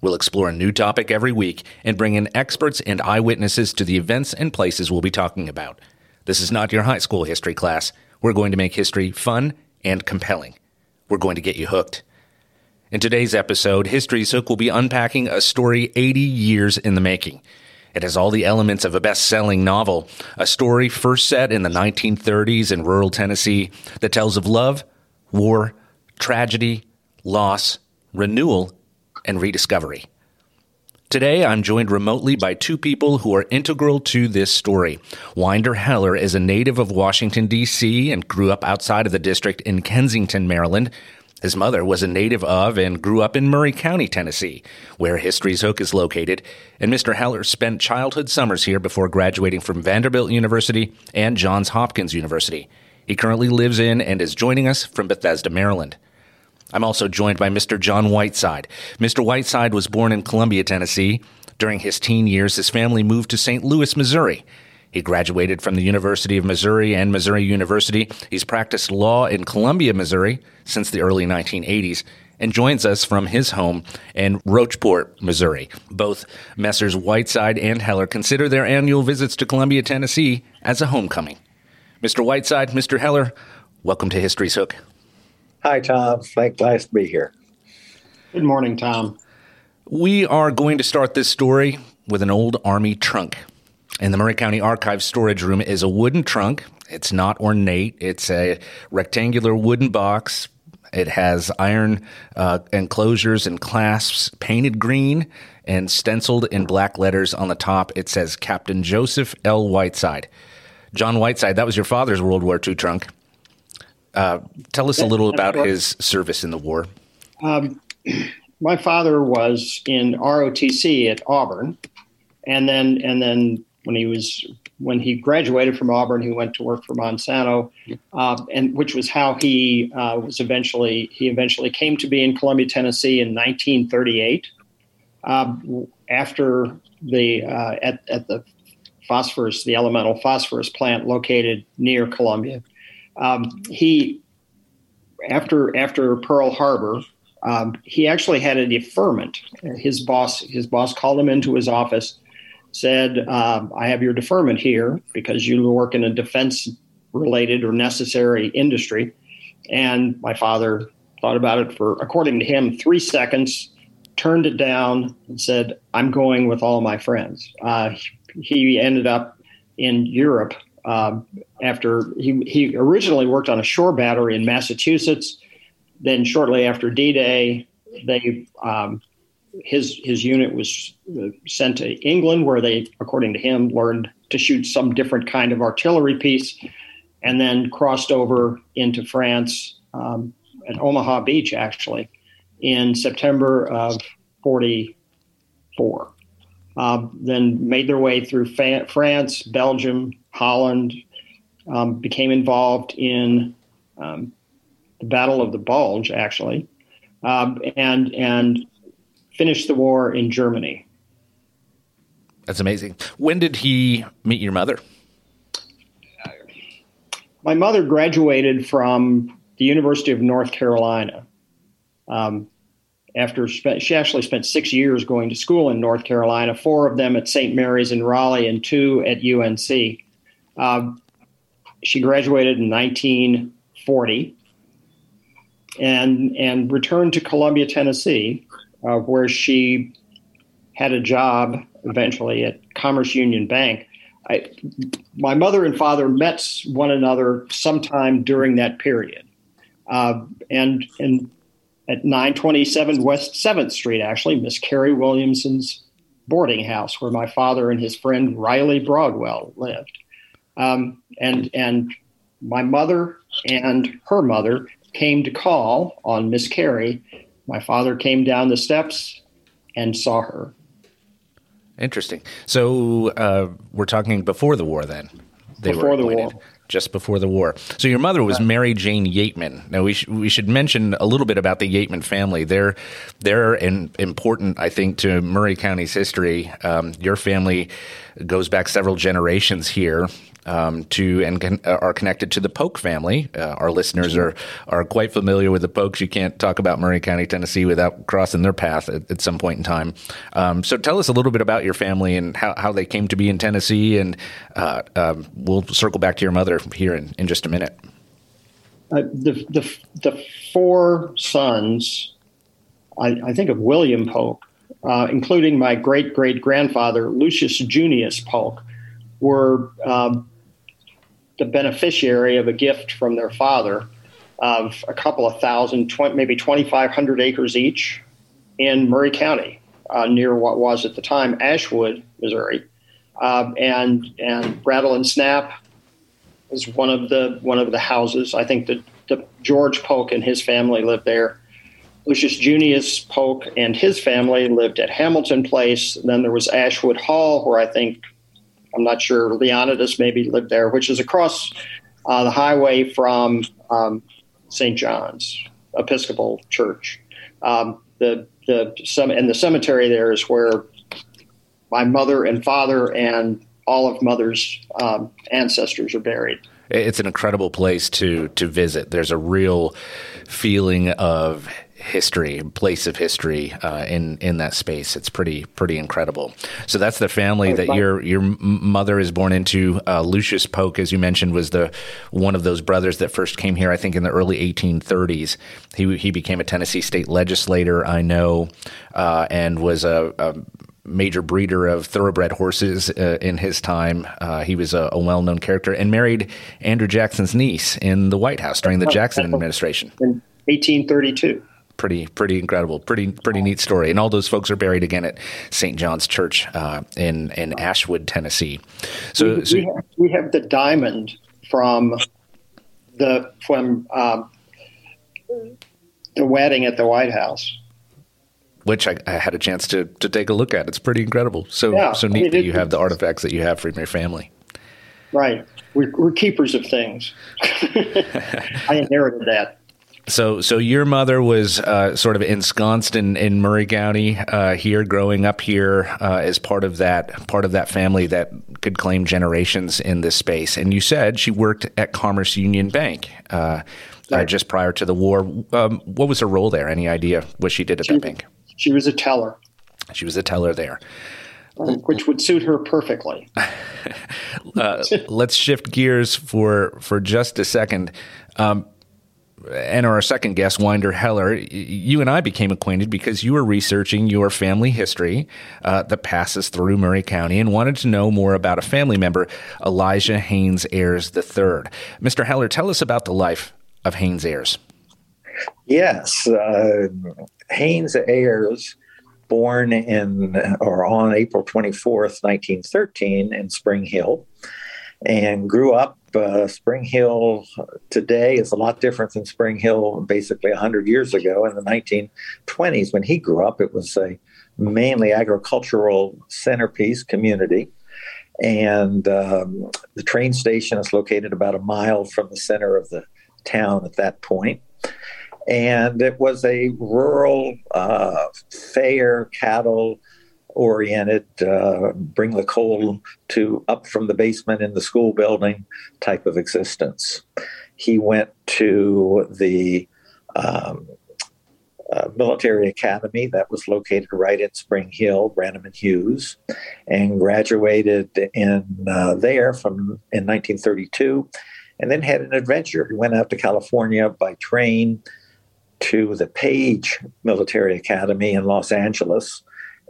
We'll explore a new topic every week and bring in experts and eyewitnesses to the events and places we'll be talking about. This is not your high school history class. We're going to make history fun and compelling. We're going to get you hooked. In today's episode, History's Hook will be unpacking a story 80 years in the making. It has all the elements of a best selling novel, a story first set in the 1930s in rural Tennessee that tells of love, war, tragedy, loss, renewal, and rediscovery. Today, I'm joined remotely by two people who are integral to this story. Winder Heller is a native of Washington, D.C., and grew up outside of the district in Kensington, Maryland. His mother was a native of and grew up in Maury County, Tennessee, where History's Hook is located, and Mr. Heller spent childhood summers here before graduating from Vanderbilt University and Johns Hopkins University. He currently lives in and is joining us from Bethesda, Maryland. I'm also joined by Mr. John Whiteside. Mr. Whiteside was born in Columbia, Tennessee. During his teen years, his family moved to St. Louis, Missouri. He graduated from the University of Missouri and Missouri University. He's practiced law in Columbia, Missouri since the early 1980s and joins us from his home in Rocheport, Missouri. Both Messrs. Whiteside and Heller consider their annual visits to Columbia, Tennessee as a homecoming. Mr. Whiteside, Mr. Heller, welcome to History's Hook. Hi, Tom. Thank, nice to be here. Good morning, Tom. We are going to start this story with an old Army trunk. In the Maury County Archives storage room is a wooden trunk. It's not ornate, it's a rectangular wooden box. It has iron uh, enclosures and clasps painted green and stenciled in black letters on the top. It says Captain Joseph L. Whiteside. John Whiteside, that was your father's World War II trunk. Uh, tell us a little about his service in the war. Um, my father was in ROTC at Auburn, and then and then when he was when he graduated from Auburn, he went to work for Monsanto, uh, and which was how he uh, was eventually he eventually came to be in Columbia, Tennessee, in 1938. Um, after the uh, at at the phosphorus, the elemental phosphorus plant located near Columbia. Um, he after after Pearl Harbor, um, he actually had a deferment. His boss his boss called him into his office, said, um, "I have your deferment here because you work in a defense related or necessary industry." And my father thought about it for, according to him, three seconds, turned it down, and said, "I'm going with all my friends." Uh, he ended up in Europe um, after he, he originally worked on a shore battery in Massachusetts. Then, shortly after D Day, they um, his his unit was uh, sent to England, where they, according to him, learned to shoot some different kind of artillery piece, and then crossed over into France um, at Omaha Beach, actually, in September of '44. Uh, then made their way through fa- France, Belgium, Holland, um, became involved in um, the Battle of the Bulge, actually, um, and and finished the war in Germany. That's amazing. When did he meet your mother? My mother graduated from the University of North Carolina. Um, after she actually spent six years going to school in North Carolina, four of them at St. Mary's in Raleigh and two at UNC. Um, she graduated in 1940 and and returned to Columbia, Tennessee, uh, where she had a job eventually at Commerce Union Bank. I, my mother and father met one another sometime during that period, uh, and and at 927 West 7th Street, actually, Miss Carrie Williamson's boarding house, where my father and his friend Riley Broadwell lived. Um, and and my mother and her mother came to call on Miss Carey. My father came down the steps and saw her. Interesting. So uh, we're talking before the war, then. They before the war just before the war. So your mother was Mary Jane Yateman. Now we sh- we should mention a little bit about the Yateman family. They're they're in, important, I think, to Maury County's history. Um, your family goes back several generations here um, to and con- uh, are connected to the Polk family. Uh, our listeners are are quite familiar with the Polks. You can't talk about Maury County, Tennessee, without crossing their path at, at some point in time. Um, so, tell us a little bit about your family and how, how they came to be in Tennessee, and uh, um, we'll circle back to your mother here in, in just a minute. Uh, the, the the four sons, I, I think of William Polk, uh, including my great great grandfather Lucius Junius Polk, were um, the beneficiary of a gift from their father of a couple of thousand, 20, maybe 2,500 acres each in Murray County, uh, near what was at the time Ashwood, Missouri, uh, and and Rattle and Snap was one of the one of the houses. I think that George Polk and his family lived there. Lucius Junius Polk and his family lived at Hamilton Place. Then there was Ashwood Hall, where I think I'm not sure Leonidas maybe lived there, which is across uh, the highway from um, St. John's Episcopal Church. Um, the the some and the cemetery there is where my mother and father and all of mother's um, ancestors are buried. It's an incredible place to to visit. There's a real feeling of history, place of history uh, in in that space. It's pretty pretty incredible. So that's the family that your your mother is born into. Uh, Lucius Polk, as you mentioned, was the one of those brothers that first came here. I think in the early 1830s. He he became a Tennessee state legislator. I know, uh, and was a, a major breeder of thoroughbred horses uh, in his time. Uh, he was a, a, well known character and married Andrew Jackson's niece in the White House during the Jackson administration. In 1832 pretty pretty incredible, pretty pretty neat story. And all those folks are buried again at St. John's Church uh, in in Ashwood, Tennessee. So we, so we, have, we have, the diamond from the from um, the wedding at the White House. Which I, I, had a chance to, to take a look at. It's pretty incredible. So yeah, so neat that you have the artifacts that you have from your family. Right. We're, we're keepers of things. I inherited that. So, so your mother was uh, sort of ensconced in, in Maury County uh, here, growing up here uh, as part of that part of that family that could claim generations in this space. And you said she worked at Commerce Union Bank uh, uh, just prior to the war. Um, what was her role there? Any idea what she did at she, that bank? She was a teller. She was a teller there. Which would suit her perfectly. Uh, let's shift gears for for just a second. Um, and our second guest, Winder Heller, you and I became acquainted because you were researching your family history uh, that passes through Maury County and wanted to know more about a family member, Elijah Haynes Ayres III. Mr. Heller, tell us about the life of Haynes Ayres. Yes, uh, Haynes Ayres, born in or on April 24th, 1913, in Spring Hill, and grew up uh, Spring Hill today is a lot different than Spring Hill basically 100 years ago. In the 1920s, when he grew up, it was a mainly agricultural centerpiece community. And um, the train station is located about a mile from the center of the town at that point. And it was a rural, uh, fair cattle oriented, uh, bring the coal to up from the basement in the school building type of existence. He went to the um, uh, military academy that was located right in Spring Hill, Branham and Hughes, and graduated in uh, there from in 1932, and then had an adventure. He went out to California by train to the Page Military Academy in Los Angeles,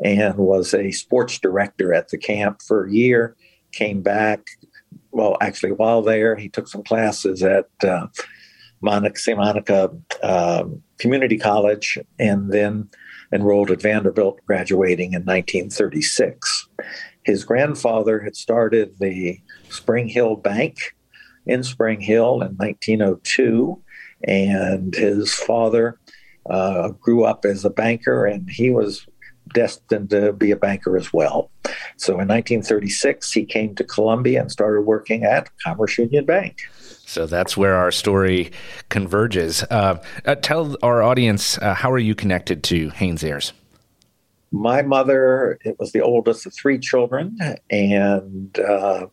and was a sports director at the camp for a year. Came back, well, actually, while there, he took some classes at uh, Monica, St. Monica um, Community College and then enrolled at Vanderbilt, graduating in 1936. His grandfather had started the Spring Hill Bank in Spring Hill in 1902, and his father uh, grew up as a banker, and he was destined to be a banker as well. So in 1936, he came to Columbia and started working at Commerce Union Bank. So that's where our story converges. Uh, uh, tell our audience uh, how are you connected to Haynes Ayres? My mother it was the oldest of three children, and uh,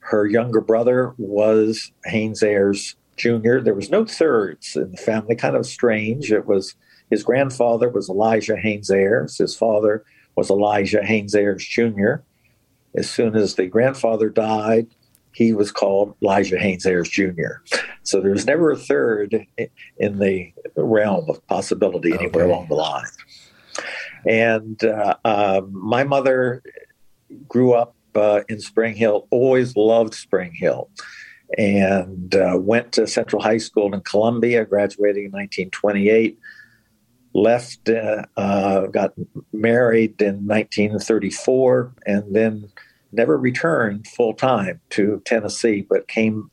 her younger brother was Haynes Ayres Jr. There was no thirds in the family, kind of strange. It was his grandfather was Elijah Haynes Ayres. His father was Elijah Haynes Ayres Jr. As soon as the grandfather died, he was called Elijah Haynes Ayres Jr. So there was never a third in the realm of possibility anywhere okay. along the line. And uh, um, my mother grew up uh, in Spring Hill, always loved Spring Hill, and uh, went to Central High School in Columbia, graduating in 1928. Left, uh, uh, got married in 1934, and then never returned full time to Tennessee, but came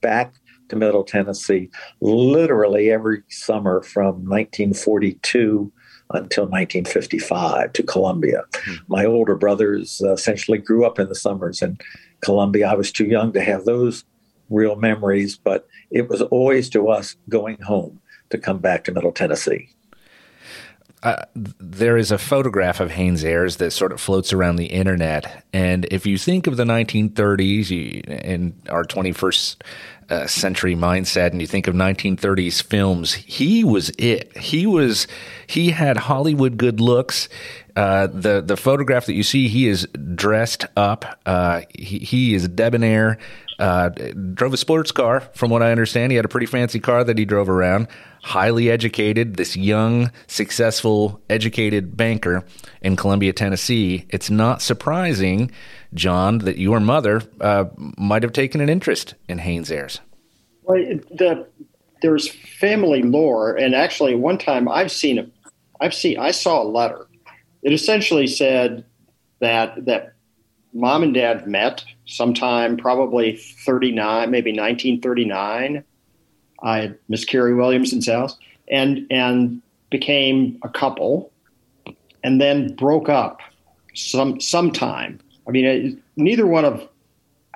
back to Middle Tennessee literally every summer from 1942 until 1955 to Columbia. Mm-hmm. My older brothers uh, essentially grew up in the summers in Columbia. I was too young to have those real memories, but it was always to us going home to come back to Middle Tennessee. There is a photograph of Haynes Ayres that sort of floats around the internet. And if you think of the 1930s you, in our 21st uh, century mindset and you think of 1930s films, he was it. He was, he had Hollywood good looks. Uh, the the photograph that you see, he is dressed up. Uh, he, he is debonair. Uh, drove a sports car, from what I understand. He had a pretty fancy car that he drove around. Highly educated, this young, successful, educated banker in Columbia, Tennessee. It's not surprising, John, that your mother uh, might have taken an interest in Haynes Ayres. Well, the, there's family lore, and actually, one time I've seen a, I've seen, I saw a letter. It essentially said that that mom and dad met sometime probably 39, maybe 1939. I had Miss Carrie Williamson's house and and became a couple and then broke up some sometime. I mean, it, neither one of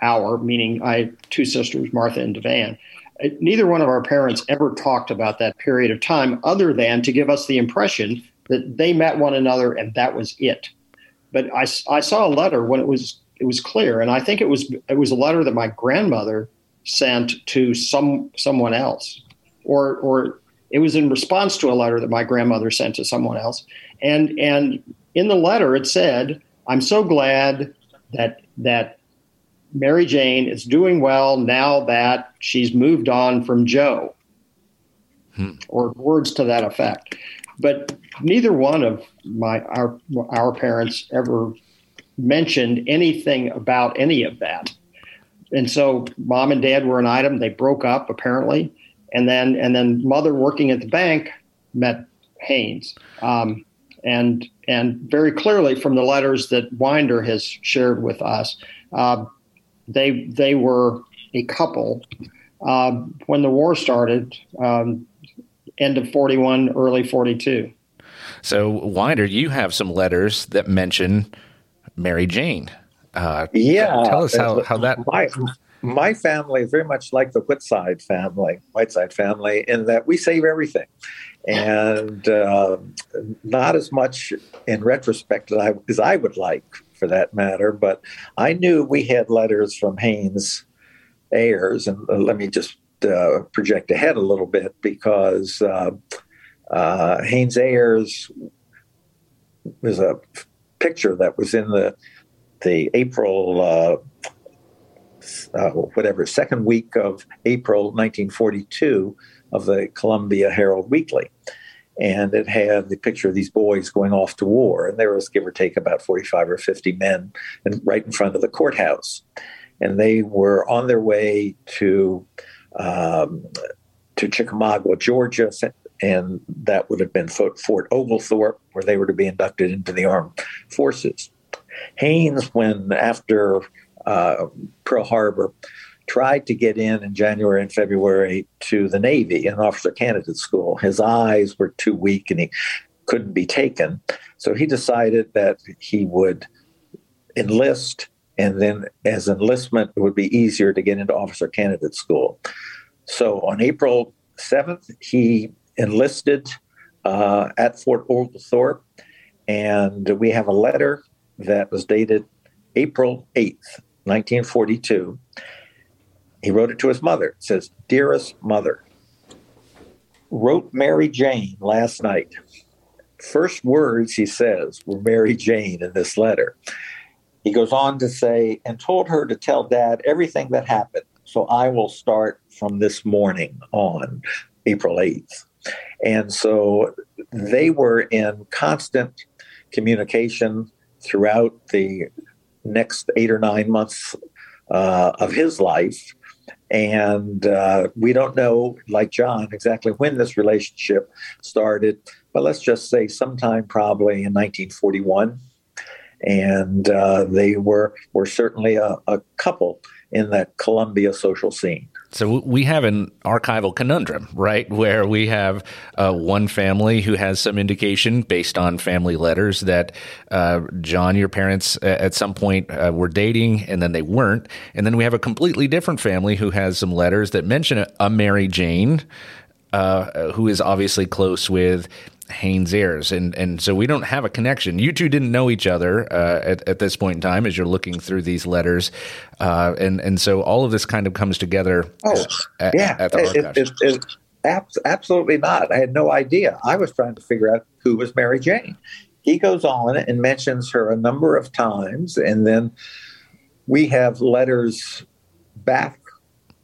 our, meaning I two sisters, Martha and Devan, uh, neither one of our parents ever talked about that period of time other than to give us the impression that they met one another and that was it. But I, I saw a letter when it was it was clear, and I think it was it was a letter that my grandmother sent to some someone else, or or it was in response to a letter that my grandmother sent to someone else, and and in the letter it said, "I'm so glad that that Mary Jane is doing well now that she's moved on from Joe," hmm. or words to that effect. But neither one of my our our parents ever mentioned anything about any of that. And so mom and dad were an item. They broke up apparently, and then and then mother working at the bank met Haynes. Um, and and very clearly from the letters that Winder has shared with us, uh, they they were a couple uh, when the war started, um, end of forty one, early forty two. So Winder, you have some letters that mention Mary Jane. Uh, yeah, tell us how, how that. My, my family is very much like the Whitside family, Whiteside family, in that we save everything, and uh, not as much in retrospect as I, as I would like, for that matter. But I knew we had letters from Haynes Ayres, and uh, let me just uh, project ahead a little bit because uh, uh, Haynes Ayres was a picture that was in the the April uh, uh, whatever second week of April 1942 of the Columbia Herald Weekly, and it had the picture of these boys going off to war, and there was give or take about 45 or 50 men, and right in front of the courthouse, and they were on their way to. Um, to Chickamauga, Georgia, and that would have been Fort Oglethorpe, where they were to be inducted into the armed forces. Haynes, when after uh, Pearl Harbor, tried to get in in January and February to the Navy in officer candidate school. His eyes were too weak and he couldn't be taken. So he decided that he would enlist, and then as enlistment, it would be easier to get into officer candidate school. So on April 7th, he enlisted uh, at Fort Oglethorpe, and we have a letter that was dated April 8th, 1942. He wrote it to his mother. It says, Dearest mother, wrote Mary Jane last night. First words he says were Mary Jane in this letter. He goes on to say, and told her to tell dad everything that happened. So I will start from this morning on, April 8th. And so they were in constant communication throughout the next eight or nine months uh, of his life. And uh, we don't know, like John, exactly when this relationship started, but let's just say sometime probably in 1941. And uh, they were, were certainly a, a couple in that Columbia social scene. So we have an archival conundrum, right? Where we have uh, one family who has some indication based on family letters that uh, John, your parents uh, at some point uh, were dating and then they weren't. And then we have a completely different family who has some letters that mention a, a Mary Jane, uh, who is obviously close with Haynes Ayres, and and so we don't have a connection. You two didn't know each other uh, at at this point in time as you're looking through these letters, uh, and and so all of this kind of comes together. Oh, at, yeah, at it, it, it, absolutely not. I had no idea. I was trying to figure out who was Mary Jane. He goes on and mentions her a number of times, and then we have letters back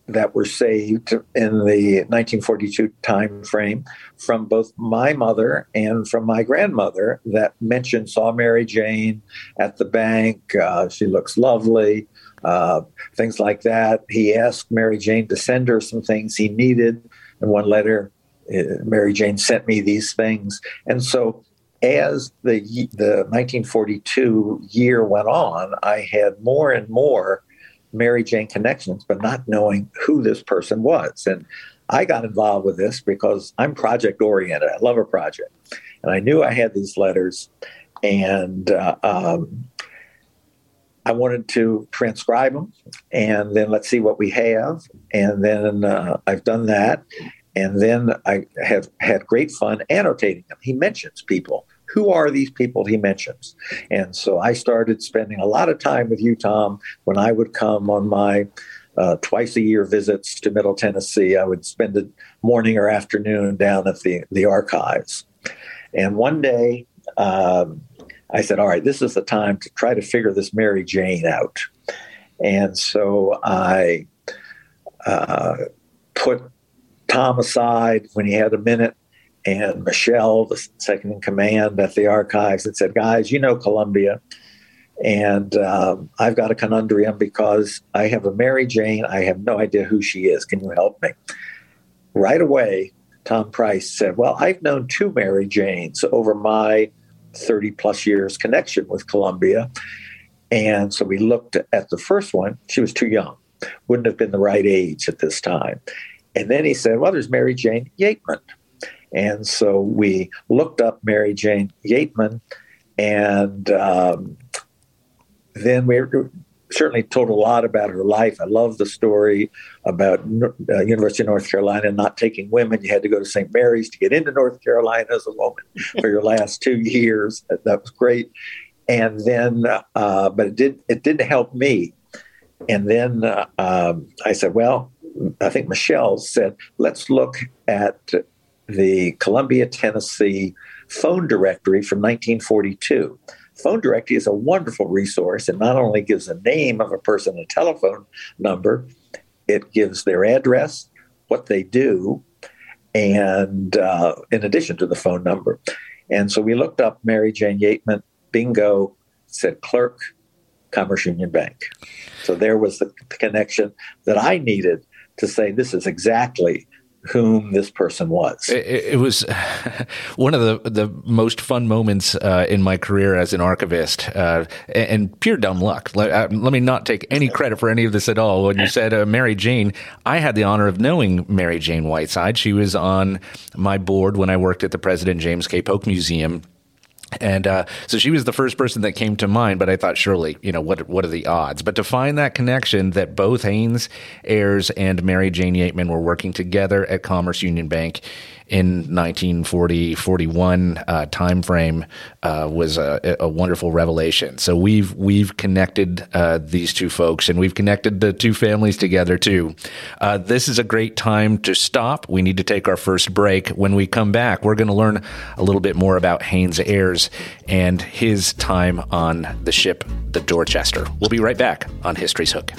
that were saved in the 1942 time frame from both my mother and from my grandmother that mentioned saw Mary Jane at the bank. Uh, she looks lovely, uh, things like that. He asked Mary Jane to send her some things he needed. In one letter, uh, Mary Jane sent me these things, and so as the the 1942 year went on, I had more and more Mary Jane connections, but not knowing who this person was. And I got involved with this because I'm project oriented. I love a project. And I knew I had these letters, and uh, um, I wanted to transcribe them and then let's see what we have. And then uh, I've done that. And then I have had great fun annotating them. He mentions people who are these people he mentions? And so I started spending a lot of time with you, Tom, when I would come on my uh, twice a year visits to Middle Tennessee. I would spend a morning or afternoon down at the, the archives. And one day, um, I said, All right, this is the time to try to figure this Mary Jane out. And so I uh, put Tom aside when he had a minute and Michelle, the second in command at the archives, had said, "Guys, you know Columbia, and um, I've got a conundrum because I have a Mary Jane. I have no idea who she is. Can you help me?" Right away, Tom Price said, "Well, I've known two Mary Janes over my 30 plus years connection with Columbia." And so we looked at the first one. She was too young, wouldn't have been the right age at this time. And then he said, Well, there's Mary Jane Yateman. And so we looked up Mary Jane Yateman, and um, then we certainly told a lot about her life. I love the story about uh, University of North Carolina not taking women. You had to go to St. Mary's to get into North Carolina as a woman for your last two years. That was great. And then, uh, but it did it didn't help me. And then uh, um, I said, well, I think Michelle said, let's look at the Columbia, Tennessee phone directory from 1942. Phone directory is a wonderful resource. It not only gives a name of a person, a telephone number, it gives their address, what they do, and uh, in addition to the phone number. And so we looked up Mary Jane Yateman, bingo, said clerk, Commerce Union Bank. So there was the connection that I needed to say this is exactly whom this person was. It, it was one of the, the most fun moments uh, in my career as an archivist, uh, and, pure dumb luck. Let, uh, let, me not take any credit for any of this at all. When you said uh, Mary Jane, I had the honor of knowing Mary Jane Whiteside. She was on my board when I worked at the President James K. Polk Museum And uh, so she was the first person that came to mind, but I thought surely, you know, what what are the odds? But to find that connection that both Haynes Ayres and Mary Jane Yateman were working together at Commerce Union Bank in 1940 41 uh, time frame uh, was a, a, wonderful revelation. So we've we've connected uh, these two folks and we've connected the two families together too. Uh, this is a great time to stop. We need to take our first break. When we come back, we're going to learn a little bit more about Haynes Ayres and his time on the ship the Dorchester. We'll be right back on History's Hook.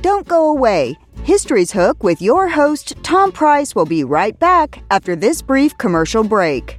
Don't go away. History's Hook with your host, Tom Price, will be right back after this brief commercial break.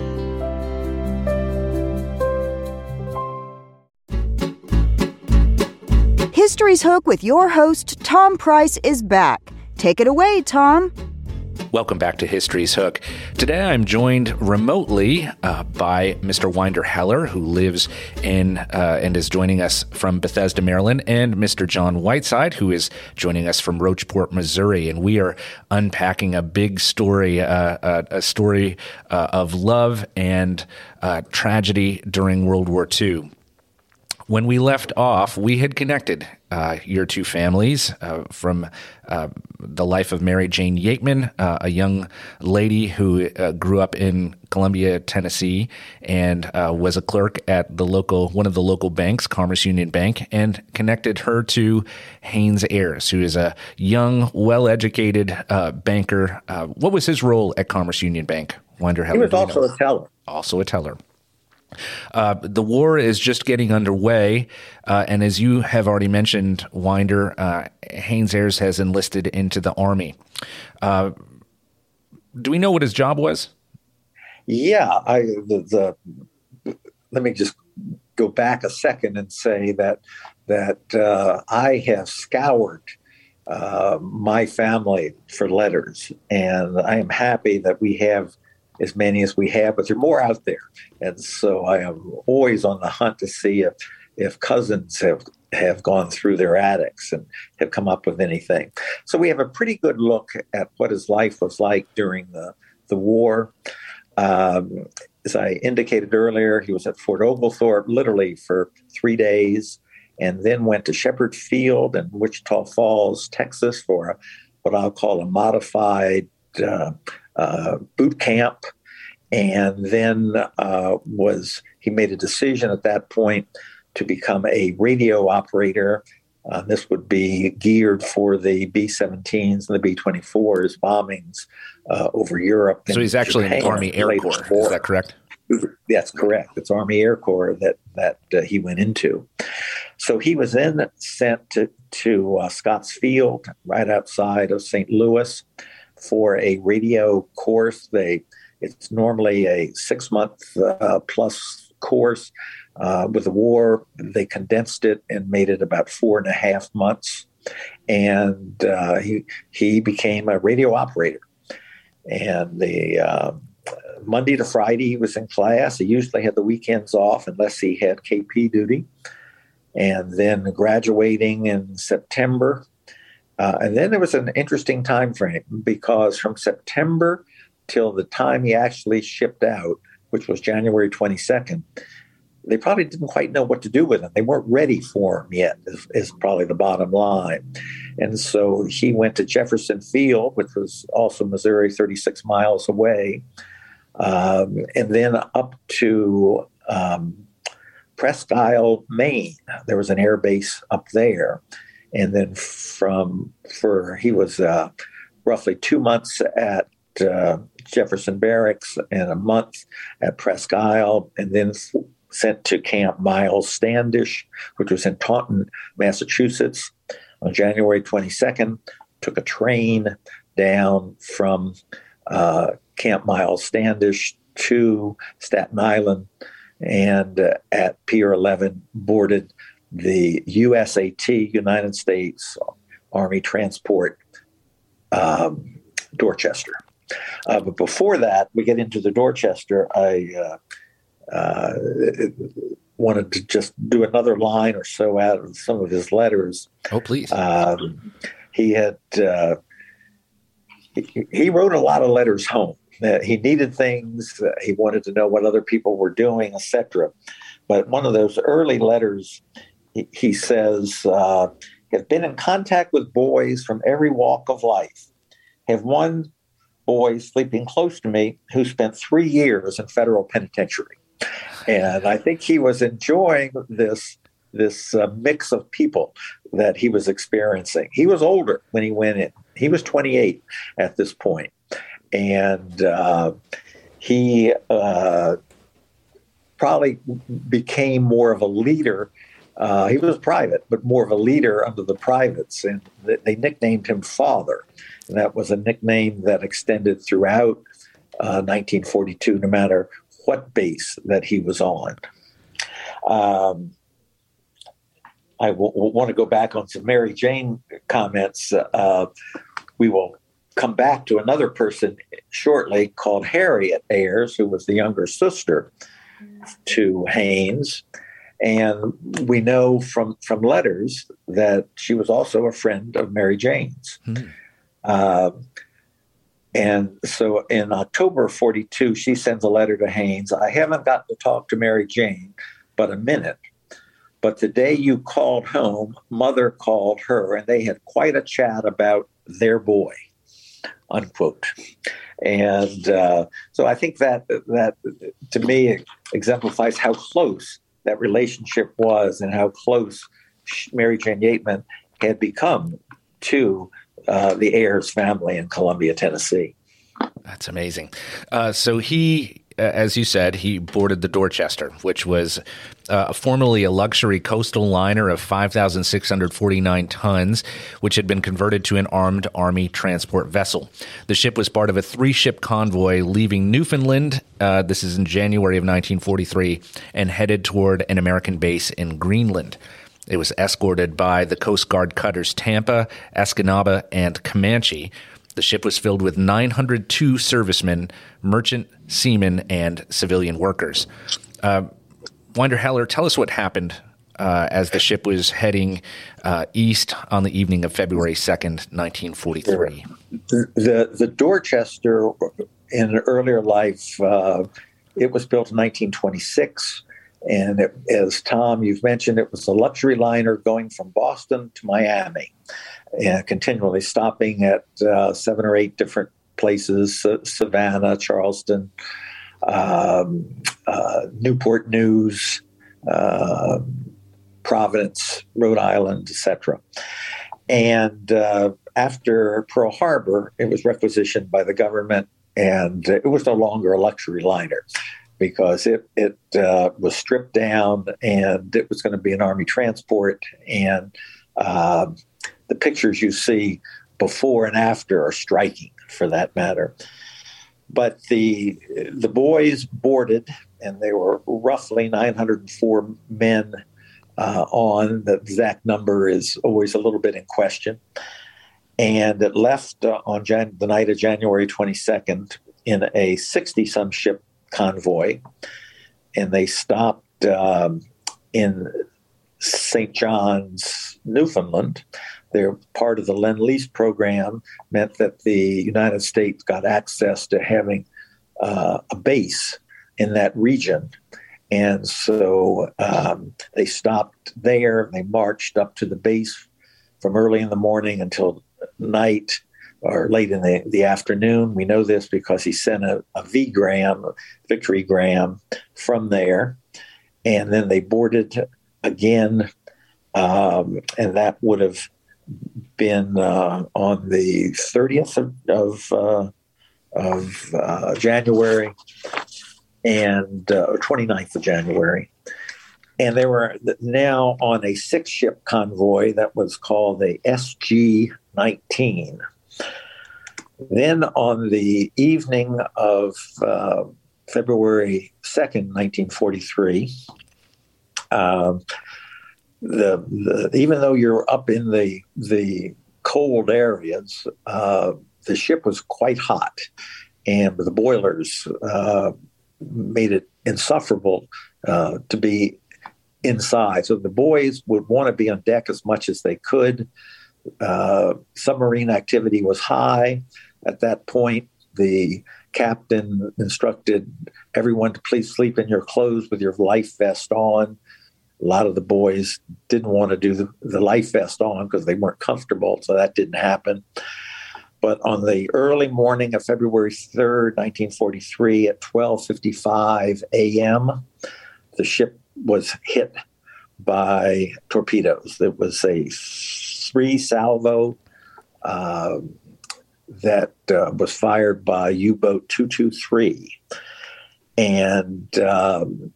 History's Hook with your host, Tom Price, is back. Take it away, Tom. Welcome back to History's Hook. Today I'm joined remotely uh, by Mr. Winder Heller, who lives in uh, and is joining us from Bethesda, Maryland, and Mr. John Whiteside, who is joining us from Rocheport, Missouri. And we are unpacking a big story, uh, uh a story uh, of love and uh, tragedy during World War II when we left off, we had connected uh, your two families uh, from uh, the life of Mary Jane Yateman, uh, a young lady who uh, grew up in Columbia, Tennessee, and uh, was a clerk at the local one of the local banks, Commerce Union Bank, and connected her to Haynes Ayres, who is a young, well-educated banker. what was his role at Commerce Union Bank? Wonder how he was also know? a teller. Also a teller. Uh, the war is just getting underway, uh, and as you have already mentioned, Winder, uh, Haynes Ayers has enlisted into the army. Uh, do we know what his job was? Yeah, I the, the let me just go back a second and say that that uh, I have scoured uh, my family for letters, and I am happy that we have as many as we have, but there are more out there. And so I am always on the hunt to see if if cousins have have gone through their attics and have come up with anything. So we have a pretty good look at what his life was like during the the war. Um, as I indicated earlier, he was at Fort Oglethorpe literally for three days and then went to Sheppard Field in Wichita Falls, Texas for a, what I'll call a modified uh, uh, boot camp. And then uh, was he made a decision at that point to become a radio operator. Uh, this would be geared for the B 17s and the B 24s bombings uh, over Europe. So he's actually Japan in the Army Air Corps. Is that correct? That's correct. It's Army Air Corps that that uh, he went into. So he was then sent to to uh, Scotts Field, right outside of St. Louis, for a radio course. They it's normally a six month uh, plus course. Uh, with the war, they condensed it and made it about four and a half months. And uh, he he became a radio operator. And the um, Monday to Friday, he was in class. He usually had the weekends off unless he had KP duty. And then graduating in September. Uh, and then there was an interesting time frame because from September till the time he actually shipped out, which was January 22nd, they probably didn't quite know what to do with him. They weren't ready for him yet, is, is, probably the bottom line. And so he went to Jefferson Field, which was also Missouri, 36 miles away, um, and then up to um, Presque Isle, Maine. There was an air base up there. And then from, for, he was uh, roughly two months at uh, Jefferson Barracks and a month at Presque Isle, and then sent to Camp Miles Standish, which was in Taunton, Massachusetts, on January 22nd. Took a train down from uh, Camp Miles Standish to Staten Island, and uh, at Pier 11 boarded the USAT, United States Army Transport um, Dorchester. Uh, but before that, we get into the Dorchester. I uh, uh, wanted to just do another line or so out of some of his letters. Oh, please. Um, he had uh, he, he, wrote a lot of letters home. That he needed things. he wanted to know what other people were doing, etc. But one of those early letters, he, says, uh, "Have been in contact with boys from every walk of life. Have one boy sleeping close to me who spent three years in federal penitentiary. And I think he was enjoying this this uh, mix of people that he was experiencing. He was older when he went in. He was 28 at this point, and uh, he uh, probably became more of a leader. Uh, he was private, but more of a leader under the privates, and they nicknamed him Father. And that was a nickname that extended throughout uh, 1942, no matter what base that he was on. Um, I w- w- want to go back on some Mary Jane comments. Uh, we will come back to another person shortly called Harriet Ayres, who was the younger sister to Haynes. And we know from, from letters that she was also a friend of Mary Jane's. Mm-hmm. Um, and so in October 42, she sends a letter to Haynes. I haven't gotten to talk to Mary Jane, but a minute. But the day you called home, mother called her, and they had quite a chat about their boy, unquote. And uh, so I think that that to me exemplifies how close that relationship was and how close Mary Jane Yateman had become to uh, the Ayres family in Columbia, Tennessee. That's amazing. Uh, so he, as you said, he boarded the Dorchester, which was uh, formerly a luxury coastal liner of 5,649 tons, which had been converted to an armed Army transport vessel. The ship was part of a three ship convoy leaving Newfoundland. Uh, this is in January of 1943 and headed toward an American base in Greenland. It was escorted by the Coast Guard cutters Tampa, Escanaba, and Comanche. The ship was filled with 902 servicemen, merchant seamen, and civilian workers. Uh, Winder Heller, tell us what happened uh, as the ship was heading uh, east on the evening of February 2nd, 1943. The, the, the Dorchester in an earlier life uh, It was built in 1926. And it, as Tom, you've mentioned, it was a luxury liner going from Boston to Miami, and continually stopping at uh, seven or eight different places Savannah, Charleston, um, uh, Newport News, uh, Providence, Rhode Island, etc. And uh, after Pearl Harbor, it was requisitioned by the government, and it was no longer a luxury liner because it it uh, was stripped down and it was going to be an army transport. And uh, the pictures you see before and after are striking, for that matter. But the the boys boarded, and they were roughly 904 men uh, on. The exact number is always a little bit in question. And it left uh, on Jan- the night of January 22nd in a 60 some ship convoy, and they stopped um, in St. John's, Newfoundland. They're part of the Lend Lease program, meant that the United States got access to having uh, a base in that region. And so um, they stopped there. They marched up to the base from early in the morning until night or late in the, the afternoon. We know this because he sent a, a V-gram, victory gram from there. And then they boarded again. Um, and that would have been uh, on the 30th of, of, uh, of uh, January and uh, 29th of January. And they were now on a six ship convoy that was called the SG 19. Then on the evening of uh, February 2nd, 1943, um, the, the, even though you're up in the the cold areas, uh, the ship was quite hot, and the boilers uh, made it insufferable uh, to be inside. So the boys would want to be on deck as much as they could. Uh, submarine activity was high at that point. The captain instructed everyone to please sleep in your clothes with your life vest on. A lot of the boys didn't want to do the, the life vest on because they weren't comfortable, so that didn't happen. But on the early morning of February 3rd, 1943, at 12:55 a.m., the ship was hit by torpedoes. It was a three salvo uh, that uh, was fired by U boat 223. And um,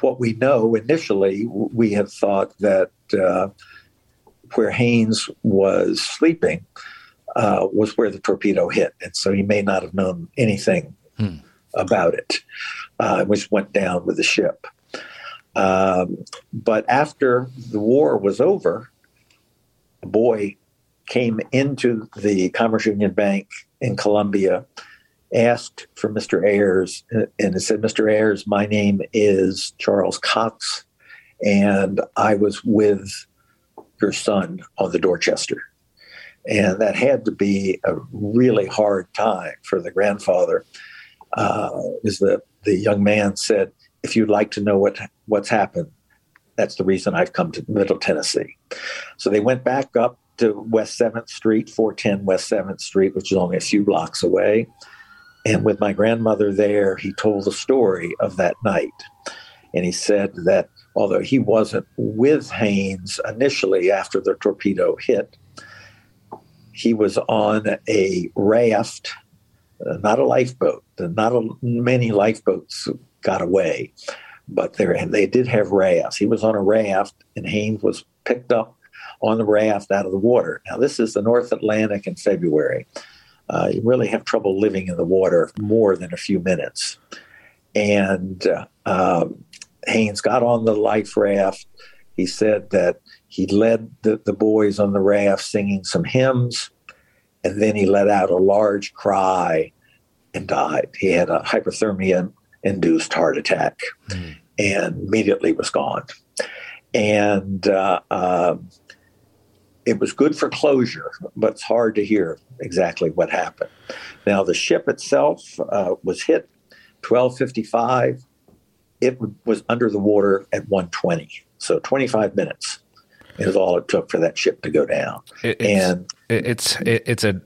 what we know initially, we had thought that uh, where Haynes was sleeping uh, was where the torpedo hit. And so he may not have known anything hmm. about it, uh, which went down with the ship. Um, but after the war was over, a boy came into the Commerce Union Bank in Columbia, asked for Mr. Ayres, and it said, Mr. Ayres, my name is Charles Cox, and I was with your son on the Dorchester. And that had to be a really hard time for the grandfather. Uh, is the, the young man said, if you'd like to know what what's happened, that's the reason I've come to Middle Tennessee. So they went back up to West 7th Street, 410 West 7th Street, which is only a few blocks away. And with my grandmother there, he told the story of that night. And he said that although he wasn't with Haynes initially after the torpedo hit, he was on a raft, uh, not a lifeboat. Not a, many lifeboats got away, but there they did have rafts. He was on a raft, and Haynes was picked up on the raft out of the water. Now, this is the North Atlantic in February. Uh, you really have trouble living in the water more than a few minutes. And uh, um, Haynes got on the life raft. He said that he led the, the boys on the raft singing some hymns, and then he let out a large cry and died. He had a hypothermia induced heart attack mm. and immediately was gone. And uh, uh, it was good for closure, but it's hard to hear exactly what happened. Now, the ship itself uh, was hit 1255, it was under the water at 120. So 25 minutes is all it took for that ship to go down. It's, and it's it's a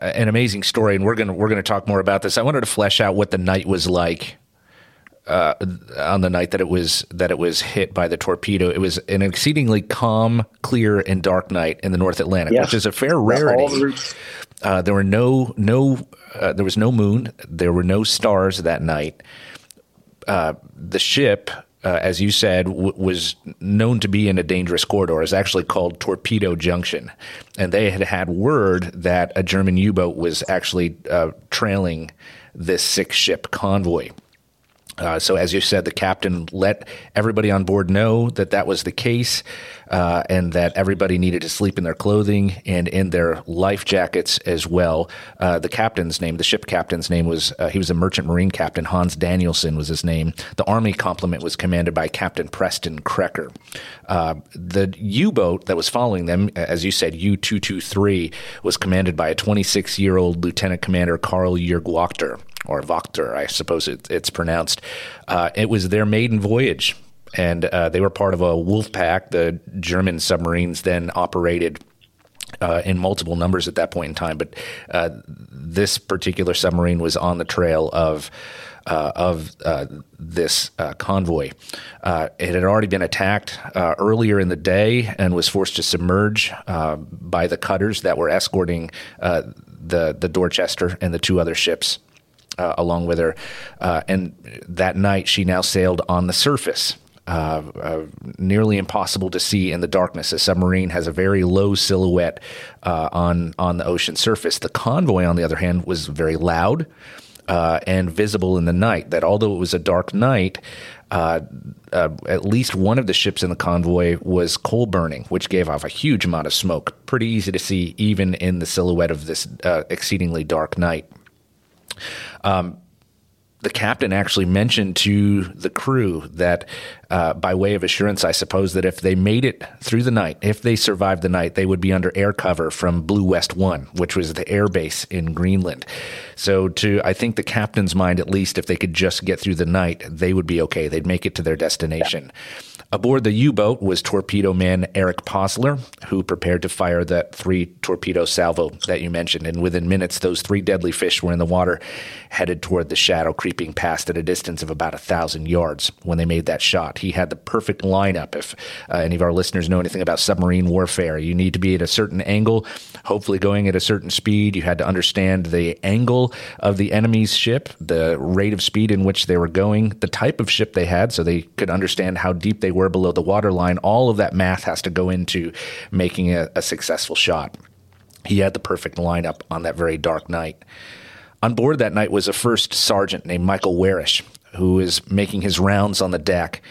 an amazing story, and we're gonna we're gonna talk more about this. I wanted to flesh out what the night was like uh, on the night that it was that it was hit by the torpedo. It was an exceedingly calm, clear, and dark night in the North Atlantic, yes. which is a fair rarity. Uh, there were no no uh, there was no moon. There were no stars that night. Uh, the ship, uh, as you said, w- was known to be in a dangerous corridor. It's actually called Torpedo Junction, and they had had word that a German U-boat was actually uh, trailing this six-ship convoy. Uh, so, as you said, the captain let everybody on board know that that was the case uh, and that everybody needed to sleep in their clothing and in their life jackets as well. Uh, the captain's name, the ship captain's name was, uh, he was a merchant marine captain. Hans Danielsen was his name. The Army complement was commanded by Captain Preston Krecker. Uh, the U boat that was following them, as you said, U 223, was commanded by a 26 year old Lieutenant Commander Karl Jurg Wachter or Wachter, I suppose it, it's pronounced. Uh, it was their maiden voyage, and uh, they were part of a wolf pack. The German submarines then operated. Uh, in multiple numbers at that point in time, but uh, this particular submarine was on the trail of uh, of uh, this uh, convoy. Uh, it had already been attacked earlier in the day and was forced to submerge by the cutters that were escorting the the Dorchester and the two other ships uh, along with her. Uh, and that night, she now sailed on the surface. Uh, uh nearly impossible to see in the darkness. A submarine has a very low silhouette uh, on on the ocean surface. The convoy, on the other hand, was very loud uh, and visible in the night. That although it was a dark night, uh, uh, at least one of the ships in the convoy was coal burning, which gave off a huge amount of smoke. Pretty easy to see even in the silhouette of this uh, exceedingly dark night. Um, the captain actually mentioned to the crew that, uh, by way of assurance, I suppose, that if they made it through the night, if they survived the night, they would be under air cover from Blue West One, which was the air base in Greenland. So, to I think the captain's mind, at least, if they could just get through the night, they would be okay. They'd make it to their destination. Yeah. Aboard the U boat was torpedo man Eric Posler, who prepared to fire that three torpedo salvo that you mentioned. And within minutes, those three deadly fish were in the water, headed toward the shadow, creeping past at a distance of about a thousand yards when they made that shot. He had the perfect lineup. If uh, any of our listeners know anything about submarine warfare, you need to be at a certain angle, hopefully going at a certain speed. You had to understand the angle of the enemy's ship, the rate of speed in which they were going, the type of ship they had, so they could understand how deep they were below the waterline, all of that math has to go into making a, a successful shot. He had the perfect lineup on that very dark night. On board that night was a first sergeant named Michael Warish, who was making his rounds on the deck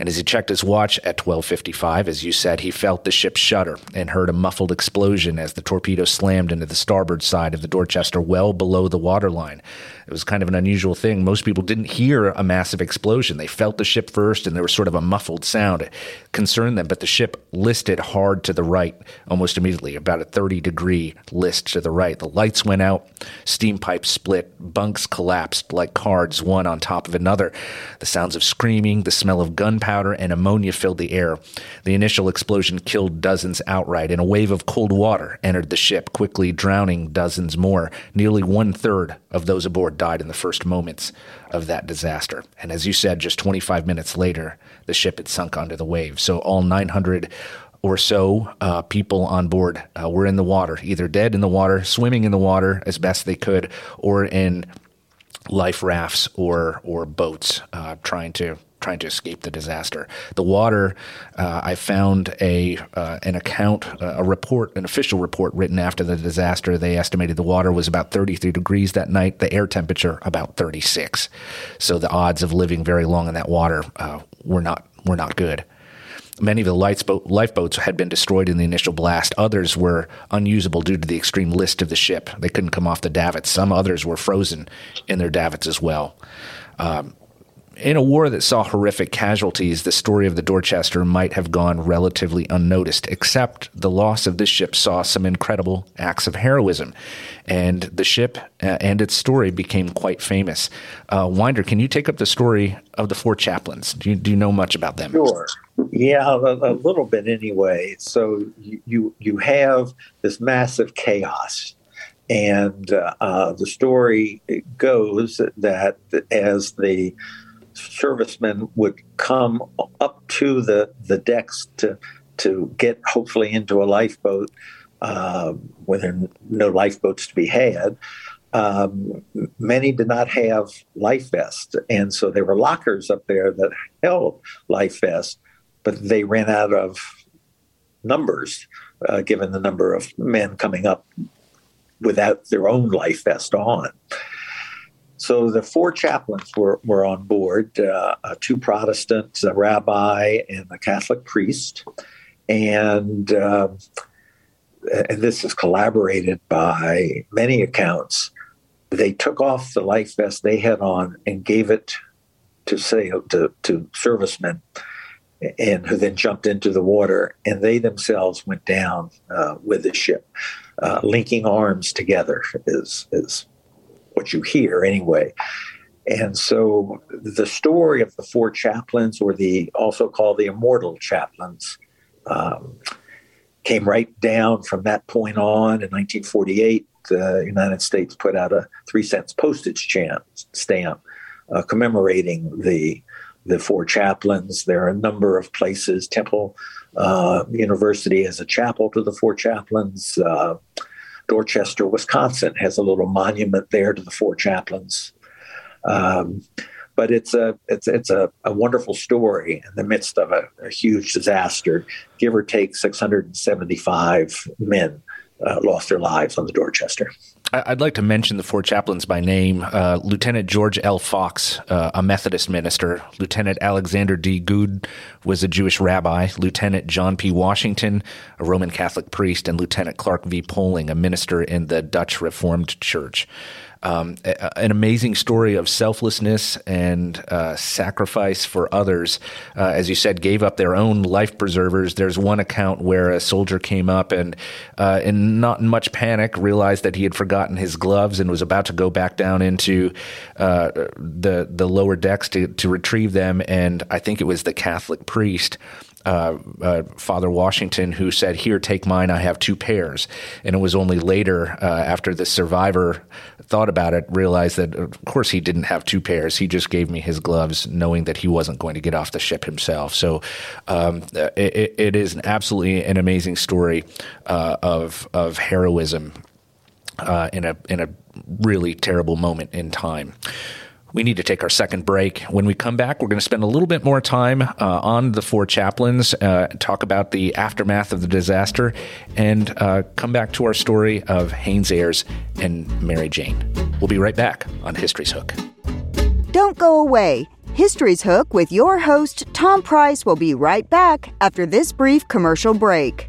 and as he checked his watch at 12:55, as you said, he felt the ship shudder and heard a muffled explosion as the torpedo slammed into the starboard side of the Dorchester well below the waterline. It was kind of an unusual thing. Most people didn't hear a massive explosion. They felt the ship first and there was sort of a muffled sound. It concerned them, but the ship listed hard to the right almost immediately, about a 30 degree list to the right. The lights went out, steam pipes split, bunks collapsed like cards one on top of another. The sounds of screaming, the smell of gunpowder and ammonia filled the air. The initial explosion killed dozens outright, and a wave of cold water entered the ship, quickly drowning dozens more. Nearly one third of those aboard died in the first moments of that disaster. And as you said, just 25 minutes later, the ship had sunk under the waves. So all 900 or so uh, people on board uh, were in the water, either dead in the water, swimming in the water as best they could, or in life rafts or or boats, uh, trying to trying to escape the disaster. The water, uh, I found a uh, an account, uh, a report, an official report written after the disaster. They estimated the water was about 33 degrees that night. The air temperature about 36. So the odds of living very long in that water uh, were not were not good. Many of the lifeboats had been destroyed in the initial blast. Others were unusable due to the extreme list of the ship. They couldn't come off the davits. Some others were frozen in their davits as well. Um, in a war that saw horrific casualties, the story of the Dorchester might have gone relatively unnoticed, except the loss of this ship saw some incredible acts of heroism. And the ship uh, and its story became quite famous. Uh, Winder, can you take up the story of the four chaplains? Do you, do you know much about them? Sure. Yeah, a, a little bit anyway. So you, you, you have this massive chaos and uh, uh, the story goes that as the servicemen would come up to the, the decks to, to get hopefully into a lifeboat uh, when there are no lifeboats to be had, um, many did not have life vests. And so there were lockers up there that held life vests, but they ran out of numbers uh, given the number of men coming up without their own life vest on. So the four chaplains were, were on board uh, two Protestants, a rabbi, and a Catholic priest. And, uh, and this is collaborated by many accounts. They took off the life vest they had on and gave it to say to, to servicemen and who then jumped into the water and they themselves went down uh, with the ship uh, linking arms together is is what you hear anyway. And so the story of the four chaplains, or the also called the immortal chaplains, um, came right down from that point on. In 1948, the United States put out a three cents postage stamp uh, commemorating the the four chaplains. There are a number of places. Temple uh, University has a chapel to the four chaplains. Uh, Dorchester, Wisconsin has a little monument there to the four chaplains. Um, but it's a it's it's a, a, wonderful story in the midst of a, a huge disaster. Give or take 675 men uh, lost their lives on the Dorchester. I'd like to mention the four chaplains by name uh, Lieutenant George L. Fox, uh, a Methodist minister, Lieutenant Alexander D. Goode was a Jewish rabbi, Lieutenant John P. Washington, a Roman Catholic priest, and Lieutenant Clark V. Poling, a minister in the Dutch Reformed Church um, a, an amazing story of selflessness and uh, sacrifice for others. Uh, as you said, gave up their own life preservers. There's one account where a soldier came up and, uh, in not much panic, realized that he had forgotten his gloves and was about to go back down into uh, the the lower decks to to retrieve them. And I think it was the Catholic priest uh, uh, Father Washington who said, Here, take mine, I have two pairs. And it was only later, uh, after the survivor thought about it, realized that, of course, he didn't have two pairs. He just gave me his gloves, knowing that he wasn't going to get off the ship himself. So um, it, it is an absolutely an amazing story uh, of, of heroism uh, in, a, in a really terrible moment in time we need to take our second break. When we come back, we're going to spend a little bit more time uh, on the four chaplains, uh, talk about the aftermath of the disaster, and uh, come back to our story of Haynes Ayres and Mary Jane. We'll be right back on History's Hook. Don't go away. History's Hook with your host, Tom Price, will be right back after this brief commercial break.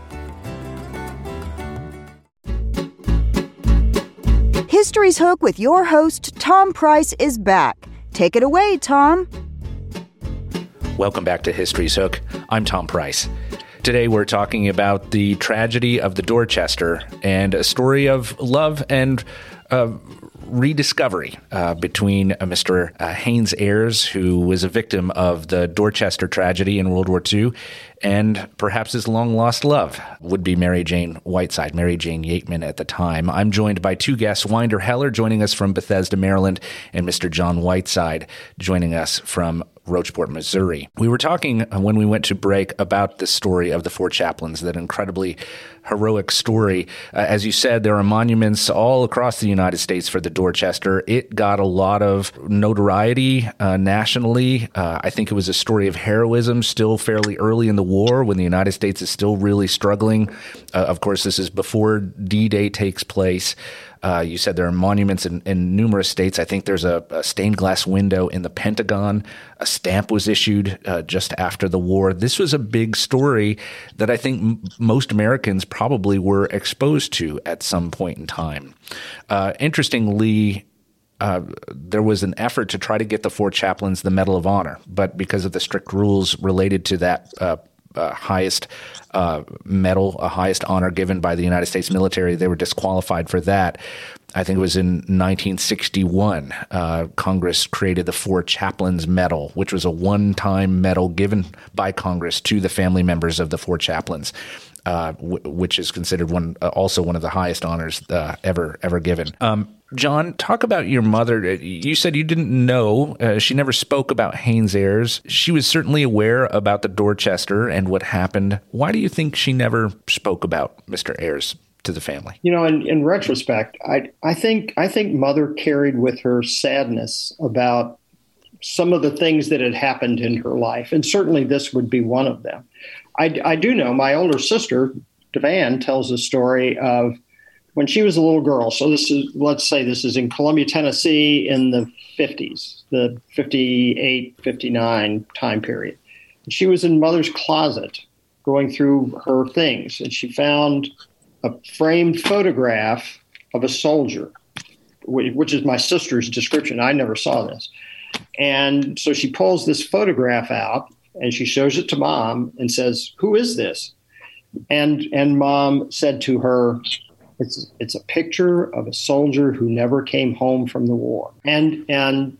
History's Hook with your host, Tom Price, is back. Take it away, Tom. Welcome back to History's Hook. I'm Tom Price. Today we're talking about the tragedy of the Dorchester and a story of love and uh, rediscovery uh, between uh, Mr. Uh, Haynes Ayres, who was a victim of the Dorchester tragedy in World War II, and perhaps his long lost love would be Mary Jane Whiteside, Mary Jane Yateman at the time. I'm joined by two guests Winder Heller joining us from Bethesda, Maryland, and Mr. John Whiteside joining us from Rocheport, Missouri. We were talking uh, when we went to break about the story of the four chaplains, that incredibly heroic story. Uh, as you said, there are monuments all across the United States for the Dorchester. It got a lot of notoriety uh, nationally. Uh, I think it was a story of heroism still fairly early in the war when the United States is still really struggling. Uh, of course, this is before D Day takes place. Uh, you said there are monuments in, in numerous states. I think there's a, a, stained glass window in the Pentagon. A stamp was issued uh, just after the war. This was a big story that I think m- most Americans probably were exposed to at some point in time. Uh, interestingly, uh, there was an effort to try to get the four chaplains the Medal of Honor, but because of the strict rules related to that uh, uh, highest uh, medal, a highest honor given by the United States military. They were disqualified for that. I think it was in 1961. Uh, Congress created the Four Chaplains Medal, which was a one time medal given by Congress to the family members of the four chaplains. Uh, w- which is considered one uh, also one of the highest honors uh, ever ever given. Um, John, talk about your mother. Uh, you said you didn't know. Uh, she never spoke about Haynes Ayres. She was certainly aware about the Dorchester and what happened. Why do you think she never spoke about Mr. Ayres to the family? You know, in, in retrospect, I I think I think mother carried with her sadness about some of the things that had happened in her life, and certainly this would be one of them. I, I do know my older sister, Devan, tells a story of when she was a little girl. So this is, let's say this is in Columbia, Tennessee in the 50s, the 58, 59 time period. She was in mother's closet going through her things, and she found a framed photograph of a soldier, which is my sister's description. I never saw this. And so she pulls this photograph out and she shows it to mom and says, "Who is this?" And and mom said to her, "It's it's a picture of a soldier who never came home from the war." And and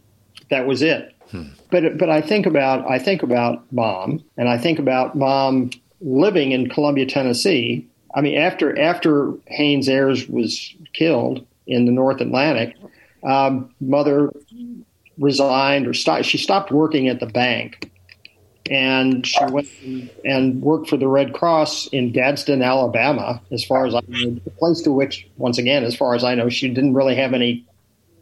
that was it. Hmm. But but I think about I think about mom, and I think about mom living in Columbia, Tennessee. I mean, after after Haynes Ayres was killed in the North Atlantic, um, mother resigned or stopped. She stopped working at the bank and she went and worked for the Red Cross in Gadsden, Alabama. As far as I know, the place to which, once again, as far as I know, she didn't really have any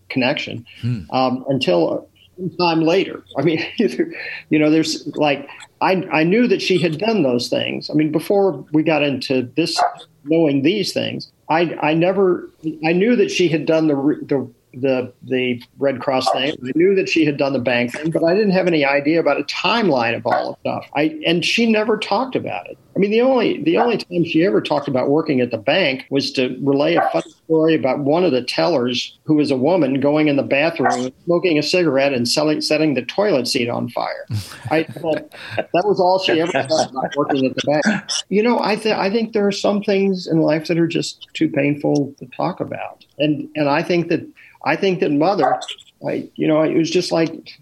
connection hmm. um, until some time later. I mean, you know, there's like I I knew that she had done those things. I mean, before we got into this, knowing these things, I I never I knew that she had done the the the the Red Cross thing. I knew that she had done the bank thing, but I didn't have any idea about a timeline of all the stuff. I and she never talked about it. I mean, the only the only time she ever talked about working at the bank was to relay a funny story about one of the tellers who was a woman going in the bathroom, smoking a cigarette, and selling, setting the toilet seat on fire. I that was all she ever talked about working at the bank. You know, I think I think there are some things in life that are just too painful to talk about, and and I think that I think that mother, I, you know, it was just like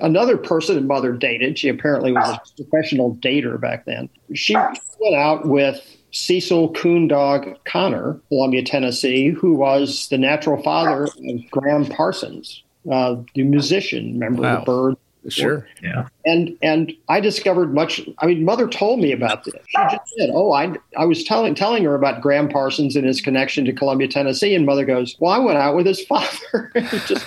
another person that mother dated. She apparently was a professional dater back then. She went out with Cecil Coondog Connor, Columbia, Tennessee, who was the natural father of Gram Parsons, uh, the musician, member Wow. of the Bird. Sure. Yeah. And and I discovered much. I mean, mother told me about this. She just said, "Oh, I I was telling telling her about Gram Parsons and his connection to Columbia, Tennessee." And mother goes, "Well, I went out with his father." Just,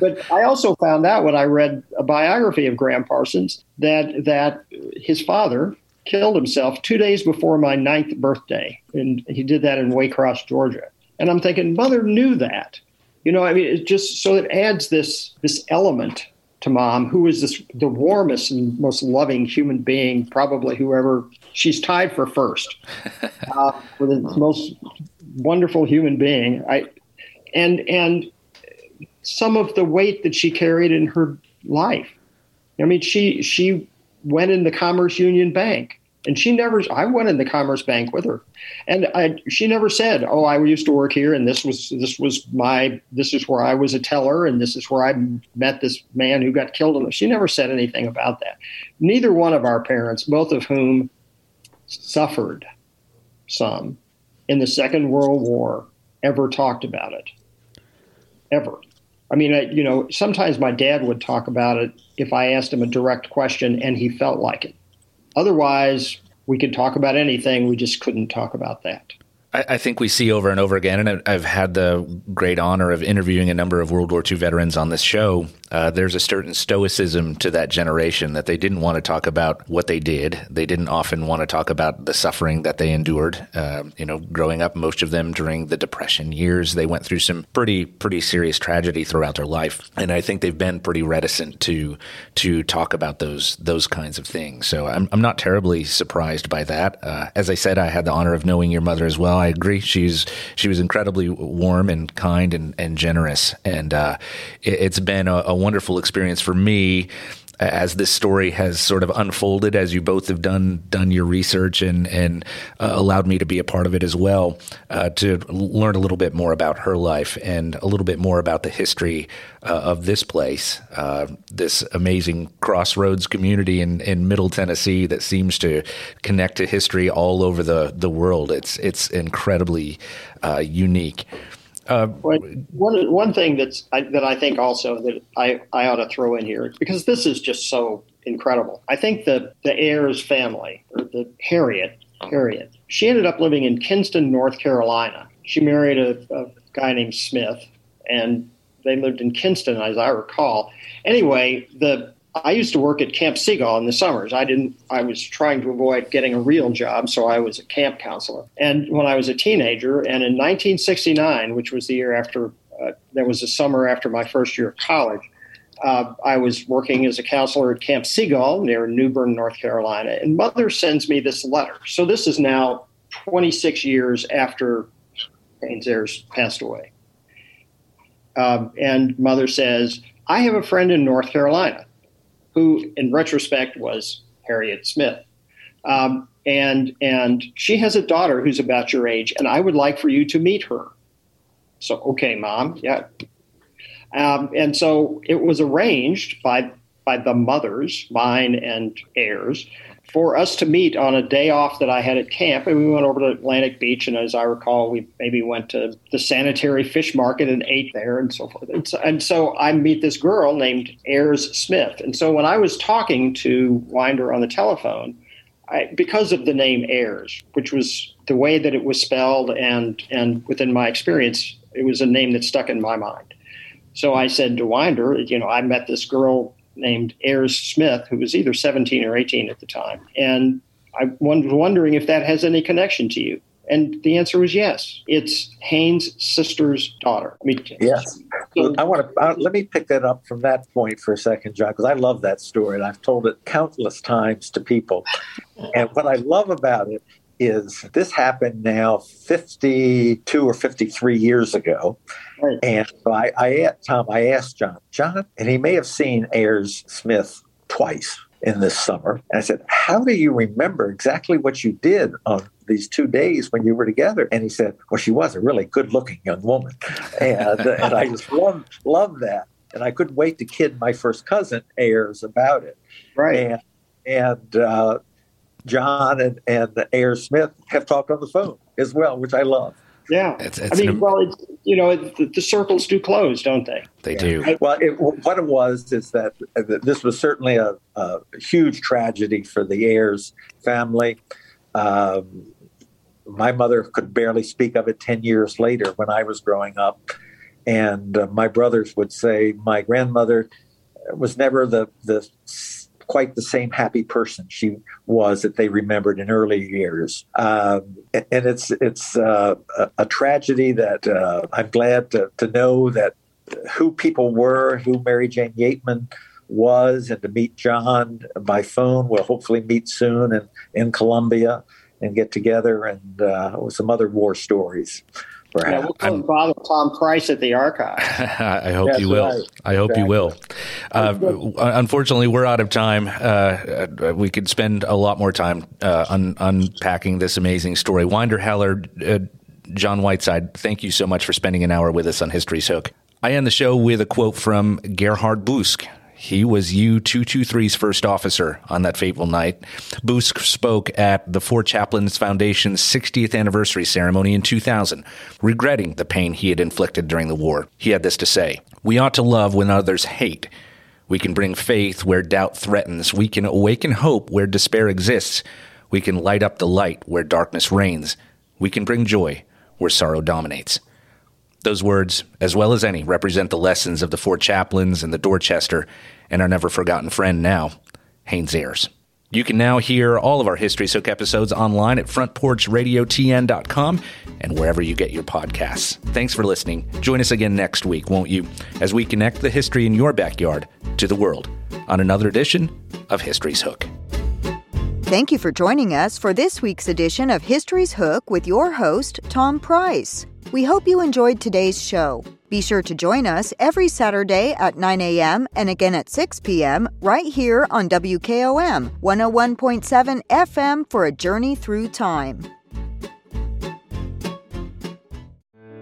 but I also found out when I read a biography of Gram Parsons that that his father killed himself two days before my ninth birthday, and he did that in Waycross, Georgia. And I'm thinking, mother knew that. You know, I mean, it just so it adds this this element to mom, who is this the warmest and most loving human being, probably whoever she's tied for first, uh, for the most wonderful human being. I and and some of the weight that she carried in her life. I mean, she she went in the Commerce Union Bank, and she never. I went in the Commerce Bank with her, and I, she never said, "Oh, I used to work here, and this was this was my this is where I was a teller, and this is where I met this man who got killed." She never said anything about that. Neither one of our parents, both of whom suffered some in the Second World War, ever talked about it. Ever. I mean, I, you know, sometimes my dad would talk about it if I asked him a direct question and he felt like it. Otherwise, we could talk about anything. We just couldn't talk about that. I, I think we see over and over again, and I've had the great honor of interviewing a number of World War II veterans on this show. Uh, there's a certain stoicism to that generation that they didn't want to talk about what they did. They didn't often want to talk about the suffering that they endured. Uh, you know, growing up, most of them during the Depression years, they went through some pretty pretty serious tragedy throughout their life, and I think they've been pretty reticent to to talk about those those kinds of things. So I'm I'm not terribly surprised by that. Uh, as I said, I had the honor of knowing your mother as well. I agree. She's she was incredibly warm and kind and, and generous, and uh, it, it's been a, a wonderful experience for me as this story has sort of unfolded, as you both have done done your research and and uh, allowed me to be a part of it as well, uh, to learn a little bit more about her life and a little bit more about the history uh, of this place, uh, this amazing crossroads community in, in Middle Tennessee that seems to connect to history all over the the world. It's it's incredibly uh, unique. Uh, one one thing that's I, that I think also that I, I ought to throw in here because this is just so incredible. I think the the Ayres family or the Harriet Harriet she ended up living in Kinston, North Carolina. She married a, a guy named Smith, and they lived in Kinston, as I recall. Anyway, the I used to work at Camp Seagull in the summers. I didn't. I was trying to avoid getting a real job, so I was a camp counselor. And when I was a teenager, and in 1969, which was the year after, uh, that was the summer after my first year of college, uh, I was working as a counselor at Camp Seagull near New Bern, North Carolina. And mother sends me this letter. So this is now 26 years after Ayres passed away. Um, and mother says, I have a friend in North Carolina who, in retrospect, was Harriet Smith. Um, and and she has a daughter who's about your age, and I would like for you to meet her. So, okay, mom, yeah. Um, and so it was arranged by by the mothers, mine and heirs, for us to meet on a day off that I had at camp, and we went over to Atlantic Beach. And as I recall, we maybe went to the sanitary fish market and ate there, and so forth. And so, and so I meet this girl named Ayres Smith. And so when I was talking to Winder on the telephone, I, because of the name Ayres, which was the way that it was spelled, and and within my experience, it was a name that stuck in my mind. So I said to Winder, you know, I met this girl named Ayres Smith, who was either 17 or 18 at the time. And I was wondering if that has any connection to you. And the answer was yes. It's Haynes' sister's daughter. I mean, Yes. I want to uh, let me pick that up from that point for a second, John, because I love that story and I've told it countless times to people. And what I love about it is this happened now 52 or 53 years ago. Right. And so I, I asked Tom, I asked John, John, and he may have seen Ayres Smith twice in this summer. And I said, How do you remember exactly what you did on these two days when you were together? And he said, Well, she was a really good looking young woman. And, and I just love, love that. And I couldn't wait to kid my first cousin, Ayres, about it. Right. And, and uh, John and, and Ayres Smith have talked on the phone as well, which I love. Yeah, It's- it's I mean, an- well, it's, you know, it, the, the circles do close, don't they? They do. Well, it, what it was is that, that this was certainly a, a huge tragedy for the Ayres family. Um, my mother could barely speak of it 10 years later when I was growing up. And uh, my brothers would say my grandmother was never the, the quite the same happy person she was that they remembered in early years. Um, and it's it's uh, a, a tragedy that uh, I'm glad to, to know that who people were, who Mary Jane Yateman was, and to meet John by phone. We'll hopefully meet soon in, in Columbia and get together and uh, with some other war stories. Yeah, we'll come bother Tom Price at the archive. I hope That's you will. right. I hope you will. Uh, unfortunately, we're out of time. Uh, Uh, we could spend a lot more time uh, un- unpacking this amazing story. Winder Heller, uh, John Whiteside, thank you so much for spending an hour with us on History's Hook. I end the show with a quote from Gerhard Busk. He was U223's first officer on that fateful night. Busk spoke at the Four Chaplains Foundation's 60th anniversary ceremony in 2000, regretting the pain he had inflicted during the war. He had this to say We ought to love when others hate. We can bring faith where doubt threatens. We can awaken hope where despair exists. We can light up the light where darkness reigns. We can bring joy where sorrow dominates. Those words, as well as any, represent the lessons of the four chaplains and the Dorchester and our never forgotten friend now, Haynes Ayres. You can now hear all of our History's Hook episodes online at frontporchradiotn.com and wherever you get your podcasts. Thanks for listening. Join us again next week, won't you, as we connect the history in your backyard to the world on another edition of History's Hook. Thank you for joining us for this week's edition of History's Hook with your host, Tom Price. We hope you enjoyed today's show. Be sure to join us every Saturday at 9 a.m. and again at 6 p.m. right here on WKOM 101.7 FM for a journey through time.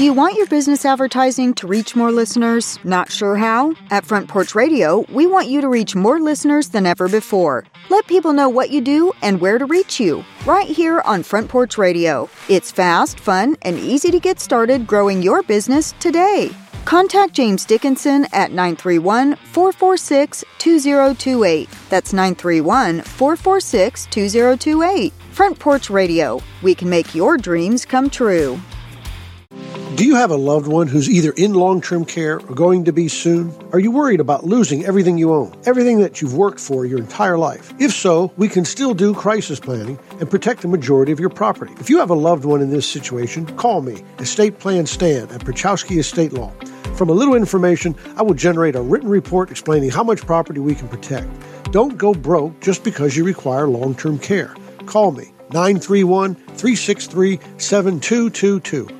Do you want your business advertising to reach more listeners? Not sure how? At Front Porch Radio, we want you to reach more listeners than ever before. Let people know what you do and where to reach you. Right here on Front Porch Radio. It's fast, fun, and easy to get started growing your business today. Contact James Dickinson at 931 446 2028. That's 931 446 2028. Front Porch Radio. We can make your dreams come true. Do you have a loved one who's either in long term care or going to be soon? Are you worried about losing everything you own, everything that you've worked for your entire life? If so, we can still do crisis planning and protect the majority of your property. If you have a loved one in this situation, call me, Estate Plan Stan at Perchowski Estate Law. From a little information, I will generate a written report explaining how much property we can protect. Don't go broke just because you require long term care. Call me 931 363 7222.